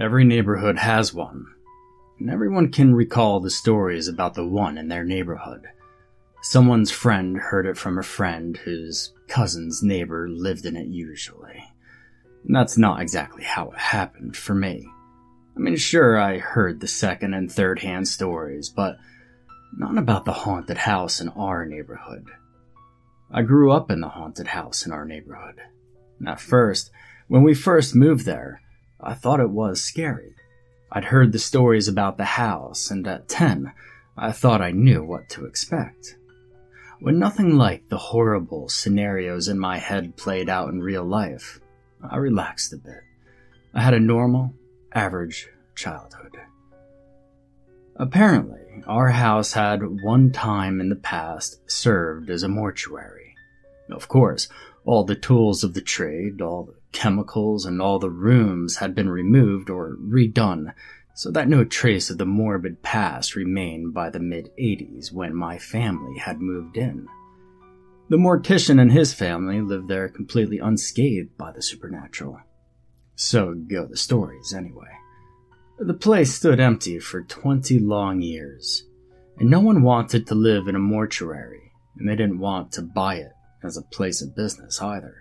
Every neighborhood has one, and everyone can recall the stories about the one in their neighborhood. Someone's friend heard it from a friend whose cousin's neighbor lived in it usually. And that's not exactly how it happened for me. I mean, sure, I heard the second and third hand stories, but not about the haunted house in our neighborhood. I grew up in the haunted house in our neighborhood. And at first, when we first moved there, I thought it was scary. I'd heard the stories about the house, and at 10, I thought I knew what to expect. When nothing like the horrible scenarios in my head played out in real life, I relaxed a bit. I had a normal, average childhood. Apparently, our house had one time in the past served as a mortuary. Of course, all the tools of the trade, all the chemicals, and all the rooms had been removed or redone so that no trace of the morbid past remained by the mid 80s when my family had moved in. The mortician and his family lived there completely unscathed by the supernatural. So go the stories, anyway. The place stood empty for 20 long years, and no one wanted to live in a mortuary, and they didn't want to buy it as a place of business either.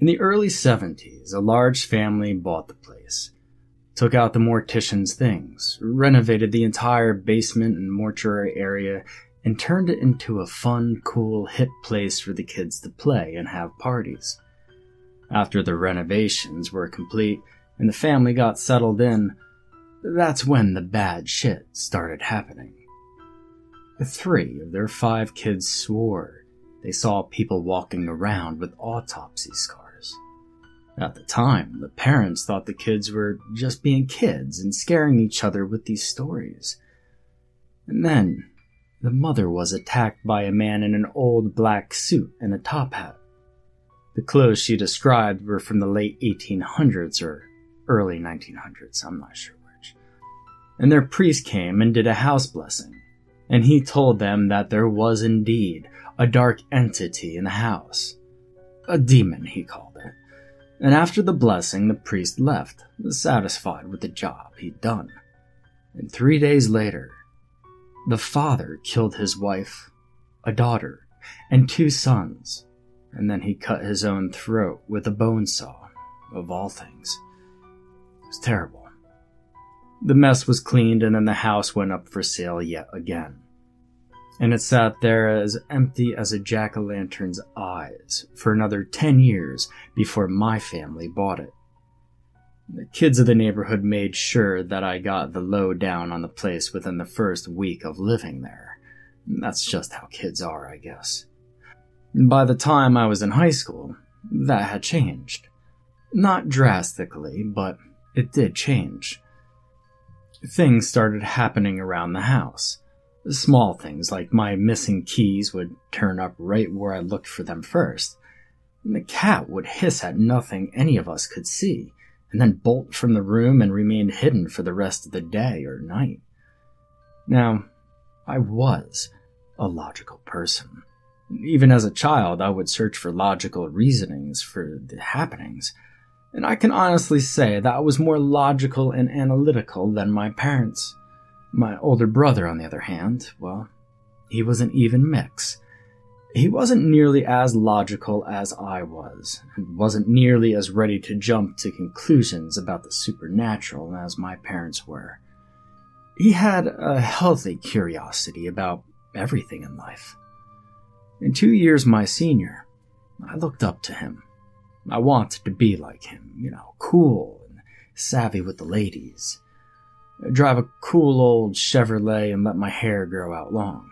In the early 70s, a large family bought the place, took out the mortician's things, renovated the entire basement and mortuary area, and turned it into a fun, cool, hip place for the kids to play and have parties. After the renovations were complete and the family got settled in, that's when the bad shit started happening. Three of their five kids swore they saw people walking around with autopsy scars. At the time, the parents thought the kids were just being kids and scaring each other with these stories. And then, the mother was attacked by a man in an old black suit and a top hat. The clothes she described were from the late 1800s or early 1900s, I'm not sure which. And their priest came and did a house blessing, and he told them that there was indeed a dark entity in the house. A demon, he called. And after the blessing, the priest left, satisfied with the job he'd done. And three days later, the father killed his wife, a daughter, and two sons, and then he cut his own throat with a bone saw, of all things. It was terrible. The mess was cleaned, and then the house went up for sale yet again and it sat there as empty as a jack o' lantern's eyes for another 10 years before my family bought it. The kids of the neighborhood made sure that I got the low down on the place within the first week of living there. That's just how kids are, I guess. By the time I was in high school, that had changed. Not drastically, but it did change. Things started happening around the house Small things like my missing keys would turn up right where I looked for them first. And the cat would hiss at nothing any of us could see, and then bolt from the room and remain hidden for the rest of the day or night. Now, I was a logical person. Even as a child, I would search for logical reasonings for the happenings, and I can honestly say that I was more logical and analytical than my parents. My older brother, on the other hand, well, he was an even mix. He wasn't nearly as logical as I was, and wasn't nearly as ready to jump to conclusions about the supernatural as my parents were. He had a healthy curiosity about everything in life. In two years my senior, I looked up to him. I wanted to be like him, you know, cool and savvy with the ladies drive a cool old Chevrolet, and let my hair grow out long.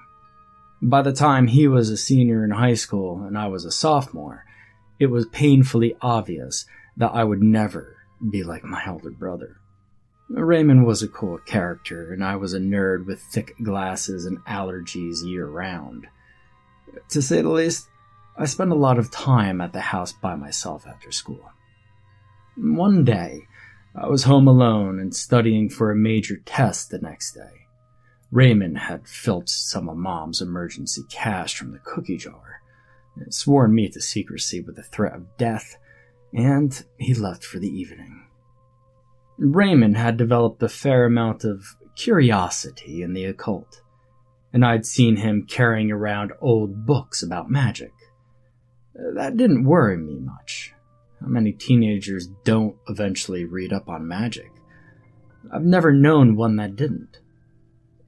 By the time he was a senior in high school and I was a sophomore, it was painfully obvious that I would never be like my elder brother. Raymond was a cool character, and I was a nerd with thick glasses and allergies year round. To say the least, I spent a lot of time at the house by myself after school. One day, I was home alone and studying for a major test the next day. Raymond had filched some of Mom's emergency cash from the cookie jar, and sworn me to secrecy with the threat of death, and he left for the evening. Raymond had developed a fair amount of curiosity in the occult, and I'd seen him carrying around old books about magic. That didn't worry me much. How many teenagers don't eventually read up on magic? I've never known one that didn't.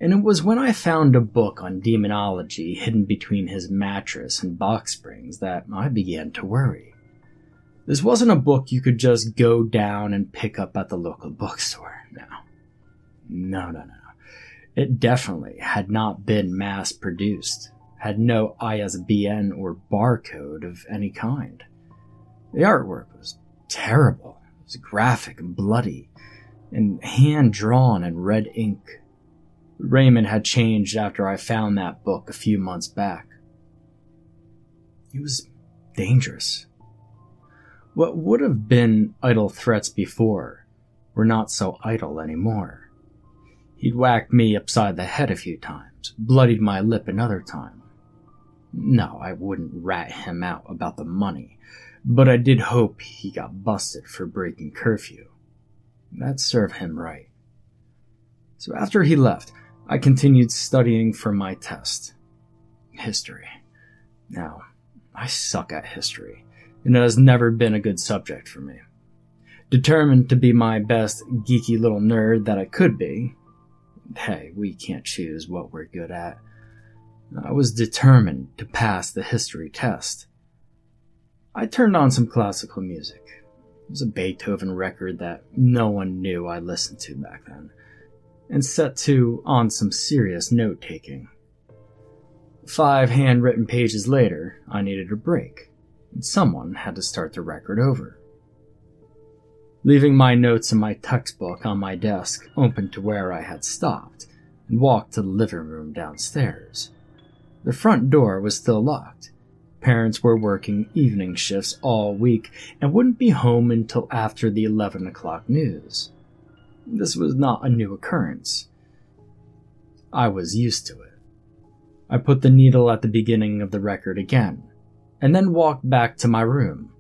And it was when I found a book on demonology hidden between his mattress and box springs that I began to worry. This wasn't a book you could just go down and pick up at the local bookstore. No. No, no, no. It definitely had not been mass produced, had no ISBN or barcode of any kind. The artwork was terrible. It was graphic and bloody, and hand drawn in red ink. Raymond had changed after I found that book a few months back. He was dangerous. What would have been idle threats before were not so idle anymore. He'd whacked me upside the head a few times, bloodied my lip another time. No, I wouldn't rat him out about the money, but I did hope he got busted for breaking curfew. That'd serve him right. So after he left, I continued studying for my test. History. Now, I suck at history and it has never been a good subject for me. Determined to be my best geeky little nerd that I could be, hey, we can't choose what we're good at. I was determined to pass the history test. I turned on some classical music. It was a Beethoven record that no one knew I listened to back then, and set to on some serious note taking. Five handwritten pages later, I needed a break and someone had to start the record over. Leaving my notes and my textbook on my desk open to where I had stopped, and walked to the living room downstairs. The front door was still locked. Parents were working evening shifts all week and wouldn't be home until after the 11 o'clock news. This was not a new occurrence. I was used to it. I put the needle at the beginning of the record again and then walked back to my room,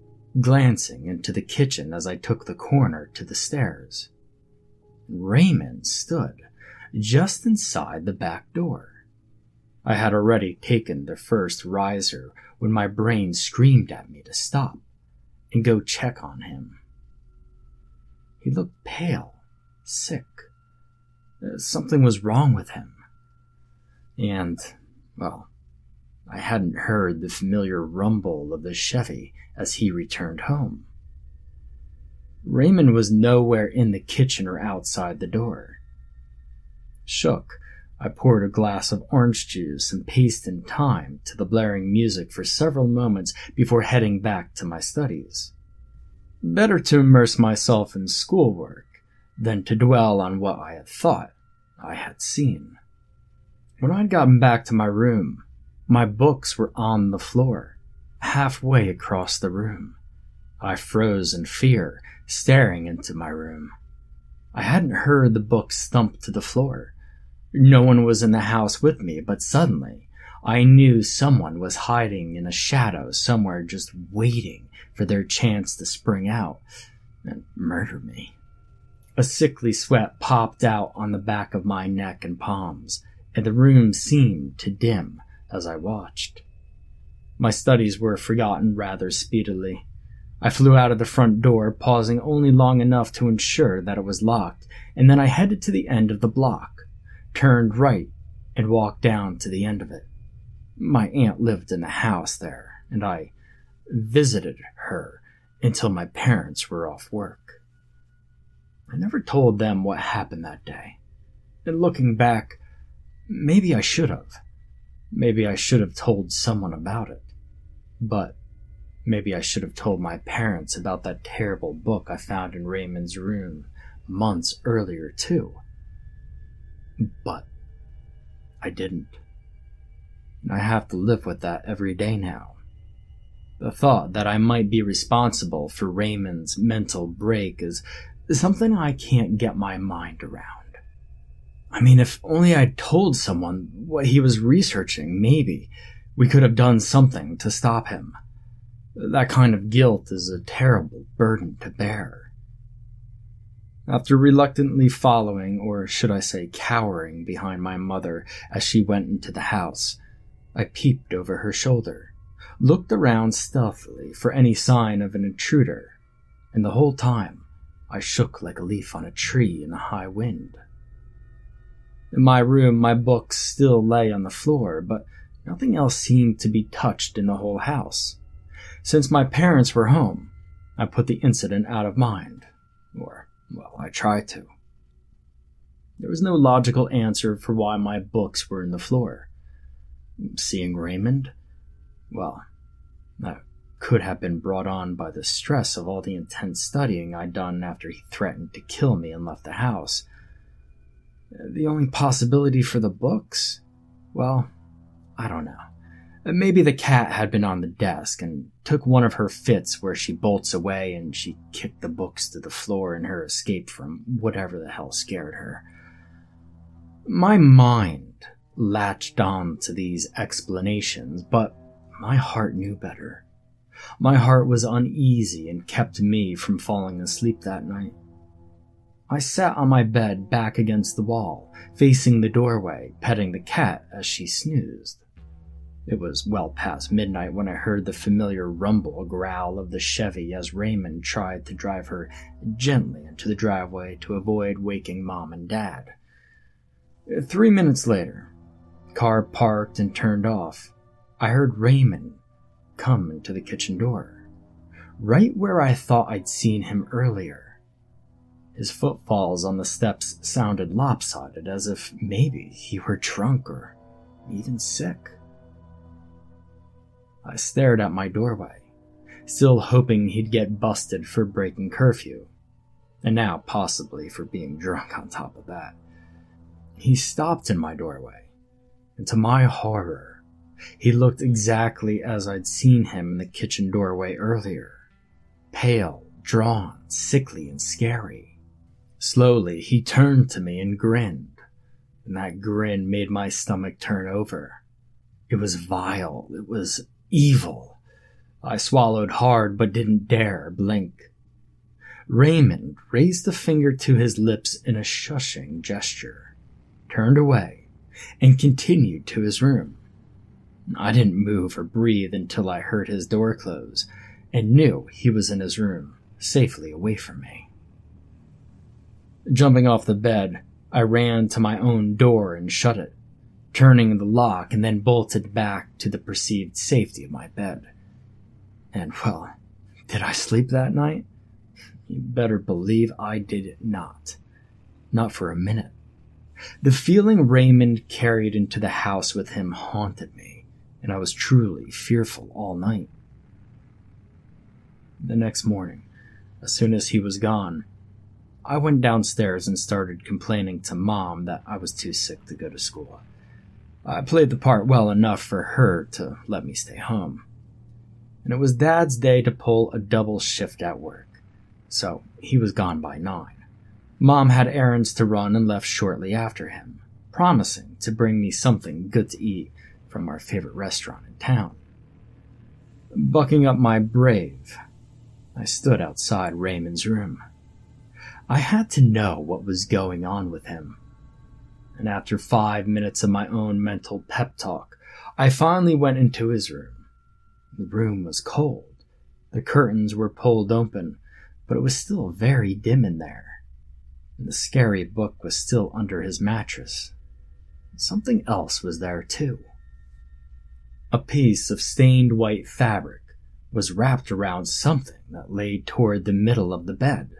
glancing into the kitchen as I took the corner to the stairs. Raymond stood just inside the back door. I had already taken the first riser when my brain screamed at me to stop and go check on him. He looked pale, sick. Uh, something was wrong with him. And, well, I hadn't heard the familiar rumble of the Chevy as he returned home. Raymond was nowhere in the kitchen or outside the door. Shook, I poured a glass of orange juice and paced in time to the blaring music for several moments before heading back to my studies. Better to immerse myself in schoolwork than to dwell on what I had thought I had seen. When I'd gotten back to my room, my books were on the floor, halfway across the room. I froze in fear, staring into my room. I hadn't heard the books thump to the floor. No one was in the house with me, but suddenly I knew someone was hiding in a shadow somewhere just waiting for their chance to spring out and murder me. A sickly sweat popped out on the back of my neck and palms, and the room seemed to dim as I watched. My studies were forgotten rather speedily. I flew out of the front door, pausing only long enough to ensure that it was locked, and then I headed to the end of the block, turned right, and walked down to the end of it. My aunt lived in the house there, and I visited her until my parents were off work. I never told them what happened that day. And looking back, maybe I should have. Maybe I should have told someone about it. But Maybe I should have told my parents about that terrible book I found in Raymond's room months earlier, too. But I didn't. And I have to live with that every day now. The thought that I might be responsible for Raymond's mental break is something I can't get my mind around. I mean, if only I'd told someone what he was researching, maybe we could have done something to stop him. That kind of guilt is a terrible burden to bear. After reluctantly following, or should I say cowering, behind my mother as she went into the house, I peeped over her shoulder, looked around stealthily for any sign of an intruder, and the whole time I shook like a leaf on a tree in a high wind. In my room, my books still lay on the floor, but nothing else seemed to be touched in the whole house. Since my parents were home, I put the incident out of mind. Or, well, I tried to. There was no logical answer for why my books were in the floor. Seeing Raymond? Well, that could have been brought on by the stress of all the intense studying I'd done after he threatened to kill me and left the house. The only possibility for the books? Well, I don't know. Maybe the cat had been on the desk and took one of her fits where she bolts away and she kicked the books to the floor in her escape from whatever the hell scared her. My mind latched on to these explanations, but my heart knew better. My heart was uneasy and kept me from falling asleep that night. I sat on my bed back against the wall, facing the doorway, petting the cat as she snoozed. It was well past midnight when I heard the familiar rumble growl of the Chevy as Raymond tried to drive her gently into the driveway to avoid waking Mom and Dad. Three minutes later, car parked and turned off, I heard Raymond come into the kitchen door, right where I thought I'd seen him earlier. His footfalls on the steps sounded lopsided, as if maybe he were drunk or even sick. I stared at my doorway, still hoping he'd get busted for breaking curfew, and now possibly for being drunk on top of that. He stopped in my doorway, and to my horror, he looked exactly as I'd seen him in the kitchen doorway earlier pale, drawn, sickly, and scary. Slowly, he turned to me and grinned, and that grin made my stomach turn over. It was vile, it was evil. I swallowed hard but didn't dare blink. Raymond raised a finger to his lips in a shushing gesture, turned away, and continued to his room. I didn't move or breathe until I heard his door close and knew he was in his room, safely away from me. Jumping off the bed, I ran to my own door and shut it turning the lock and then bolted back to the perceived safety of my bed. And well, did I sleep that night? You better believe I did not. Not for a minute. The feeling Raymond carried into the house with him haunted me, and I was truly fearful all night. The next morning, as soon as he was gone, I went downstairs and started complaining to Mom that I was too sick to go to school. I played the part well enough for her to let me stay home. And it was Dad's day to pull a double shift at work, so he was gone by nine. Mom had errands to run and left shortly after him, promising to bring me something good to eat from our favorite restaurant in town. Bucking up my brave, I stood outside Raymond's room. I had to know what was going on with him and after five minutes of my own mental pep talk, I finally went into his room. The room was cold. The curtains were pulled open, but it was still very dim in there. And the scary book was still under his mattress. Something else was there too. A piece of stained white fabric was wrapped around something that lay toward the middle of the bed.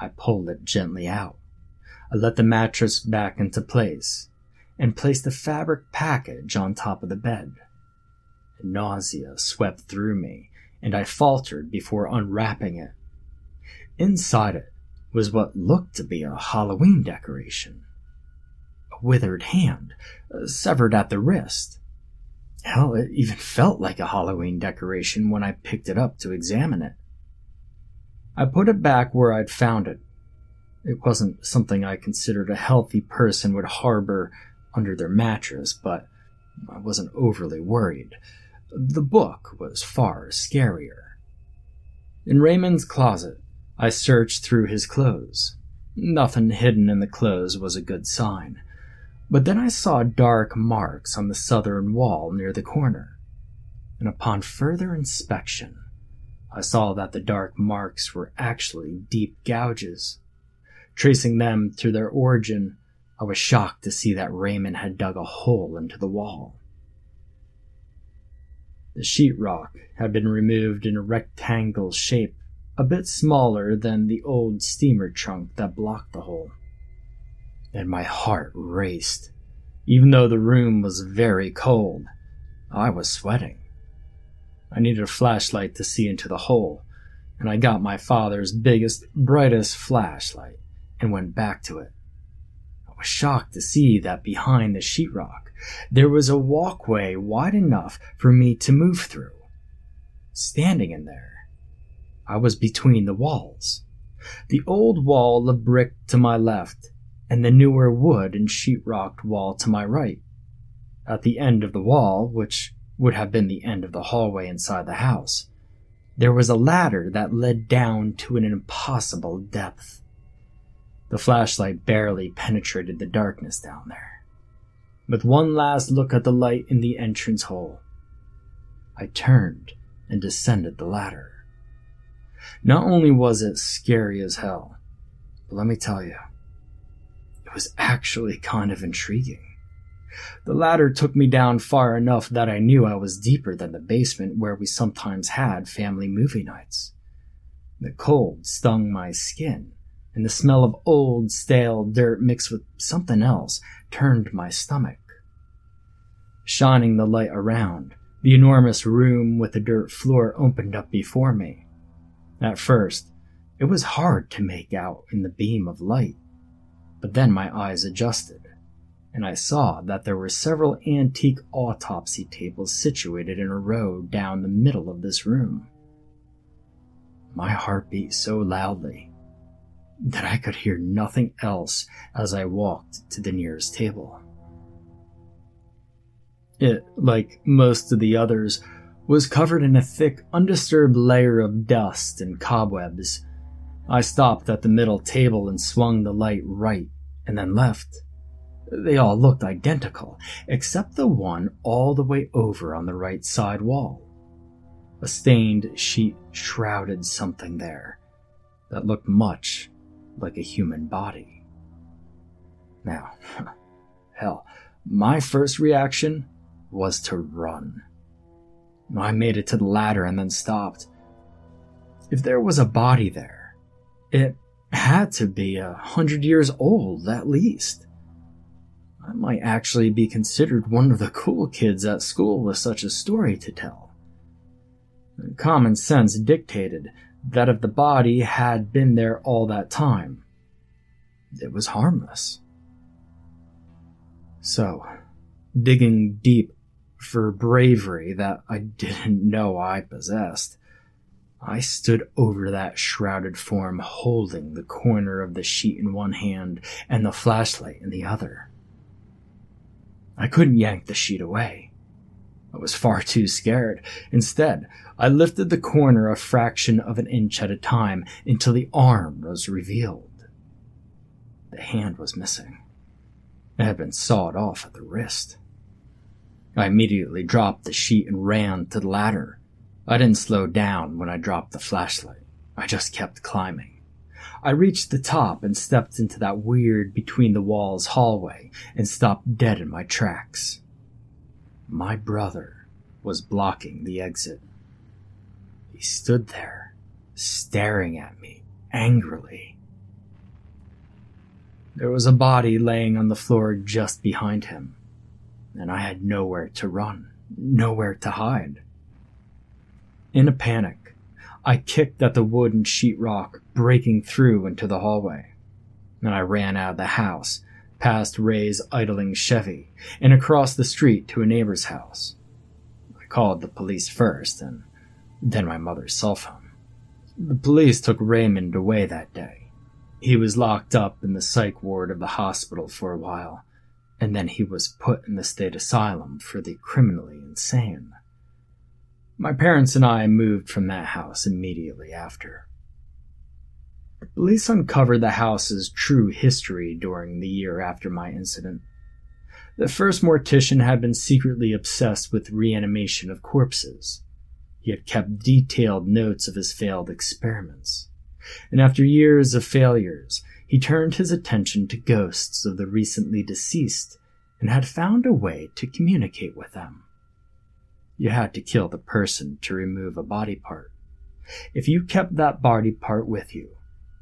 I pulled it gently out. I let the mattress back into place and placed the fabric package on top of the bed. Nausea swept through me, and I faltered before unwrapping it. Inside it was what looked to be a Halloween decoration. A withered hand, uh, severed at the wrist. Hell, it even felt like a Halloween decoration when I picked it up to examine it. I put it back where I'd found it. It wasn't something I considered a healthy person would harbor under their mattress, but I wasn't overly worried. The book was far scarier. In Raymond's closet, I searched through his clothes. Nothing hidden in the clothes was a good sign. But then I saw dark marks on the southern wall near the corner. And upon further inspection, I saw that the dark marks were actually deep gouges. Tracing them to their origin, I was shocked to see that Raymond had dug a hole into the wall. The sheetrock had been removed in a rectangle shape, a bit smaller than the old steamer trunk that blocked the hole. And my heart raced. Even though the room was very cold, I was sweating. I needed a flashlight to see into the hole, and I got my father's biggest, brightest flashlight and went back to it. I was shocked to see that behind the sheetrock there was a walkway wide enough for me to move through. Standing in there, I was between the walls. The old wall of brick to my left, and the newer wood and sheetrocked wall to my right. At the end of the wall, which would have been the end of the hallway inside the house, there was a ladder that led down to an impossible depth. The flashlight barely penetrated the darkness down there with one last look at the light in the entrance hole. I turned and descended the ladder. Not only was it scary as hell, but let me tell you, it was actually kind of intriguing. The ladder took me down far enough that I knew I was deeper than the basement where we sometimes had family movie nights. The cold stung my skin, and the smell of old, stale dirt mixed with something else turned my stomach. Shining the light around, the enormous room with the dirt floor opened up before me. At first, it was hard to make out in the beam of light, but then my eyes adjusted, and I saw that there were several antique autopsy tables situated in a row down the middle of this room. My heart beat so loudly that I could hear nothing else as I walked to the nearest table. It, like most of the others, was covered in a thick, undisturbed layer of dust and cobwebs. I stopped at the middle table and swung the light right, and then left. They all looked identical, except the one all the way over on the right side wall. A stained sheet shrouded something there that looked much like a human body. Now, hell, my first reaction was to run. I made it to the ladder and then stopped. If there was a body there, it had to be a hundred years old at least. I might actually be considered one of the cool kids at school with such a story to tell. Common sense dictated that of the body had been there all that time, it was harmless. So, digging deep for bravery that I didn't know I possessed, I stood over that shrouded form holding the corner of the sheet in one hand and the flashlight in the other. I couldn't yank the sheet away. I was far too scared. Instead, I lifted the corner a fraction of an inch at a time until the arm was revealed. The hand was missing. It had been sawed off at the wrist. I immediately dropped the sheet and ran to the ladder. I didn't slow down when I dropped the flashlight. I just kept climbing. I reached the top and stepped into that weird between the walls hallway and stopped dead in my tracks. My brother was blocking the exit. He stood there, staring at me angrily. There was a body laying on the floor just behind him, and I had nowhere to run, nowhere to hide. In a panic, I kicked at the wood and sheetrock, breaking through into the hallway. Then I ran out of the house, past Ray's idling Chevy, and across the street to a neighbor's house. I called the police first, and then my mother's cell phone. The police took Raymond away that day. He was locked up in the psych ward of the hospital for a while, and then he was put in the state asylum for the criminally insane. My parents and I moved from that house immediately after. Police uncovered the house's true history during the year after my incident. The first mortician had been secretly obsessed with reanimation of corpses. He had kept detailed notes of his failed experiments. And after years of failures, he turned his attention to ghosts of the recently deceased and had found a way to communicate with them. You had to kill the person to remove a body part. If you kept that body part with you,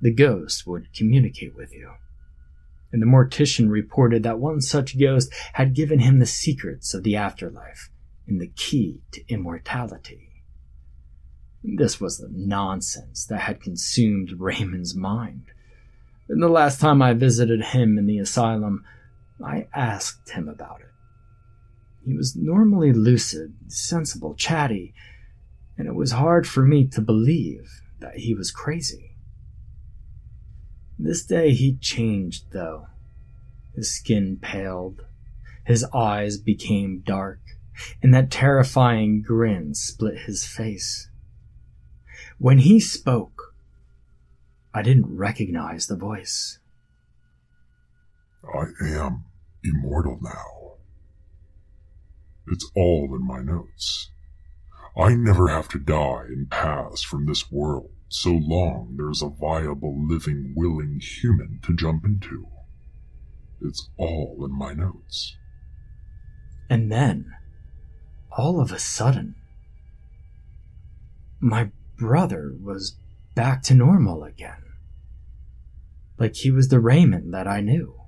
the ghost would communicate with you. And the mortician reported that one such ghost had given him the secrets of the afterlife and the key to immortality. This was the nonsense that had consumed Raymond's mind. And the last time I visited him in the asylum, I asked him about it. He was normally lucid, sensible, chatty, and it was hard for me to believe that he was crazy. This day he changed, though. His skin paled, his eyes became dark, and that terrifying grin split his face. When he spoke, I didn't recognize the voice. I am immortal now. It's all in my notes. I never have to die and pass from this world so long there's a viable, living, willing human to jump into. It's all in my notes. And then, all of a sudden, my brother was back to normal again. Like he was the Raymond that I knew.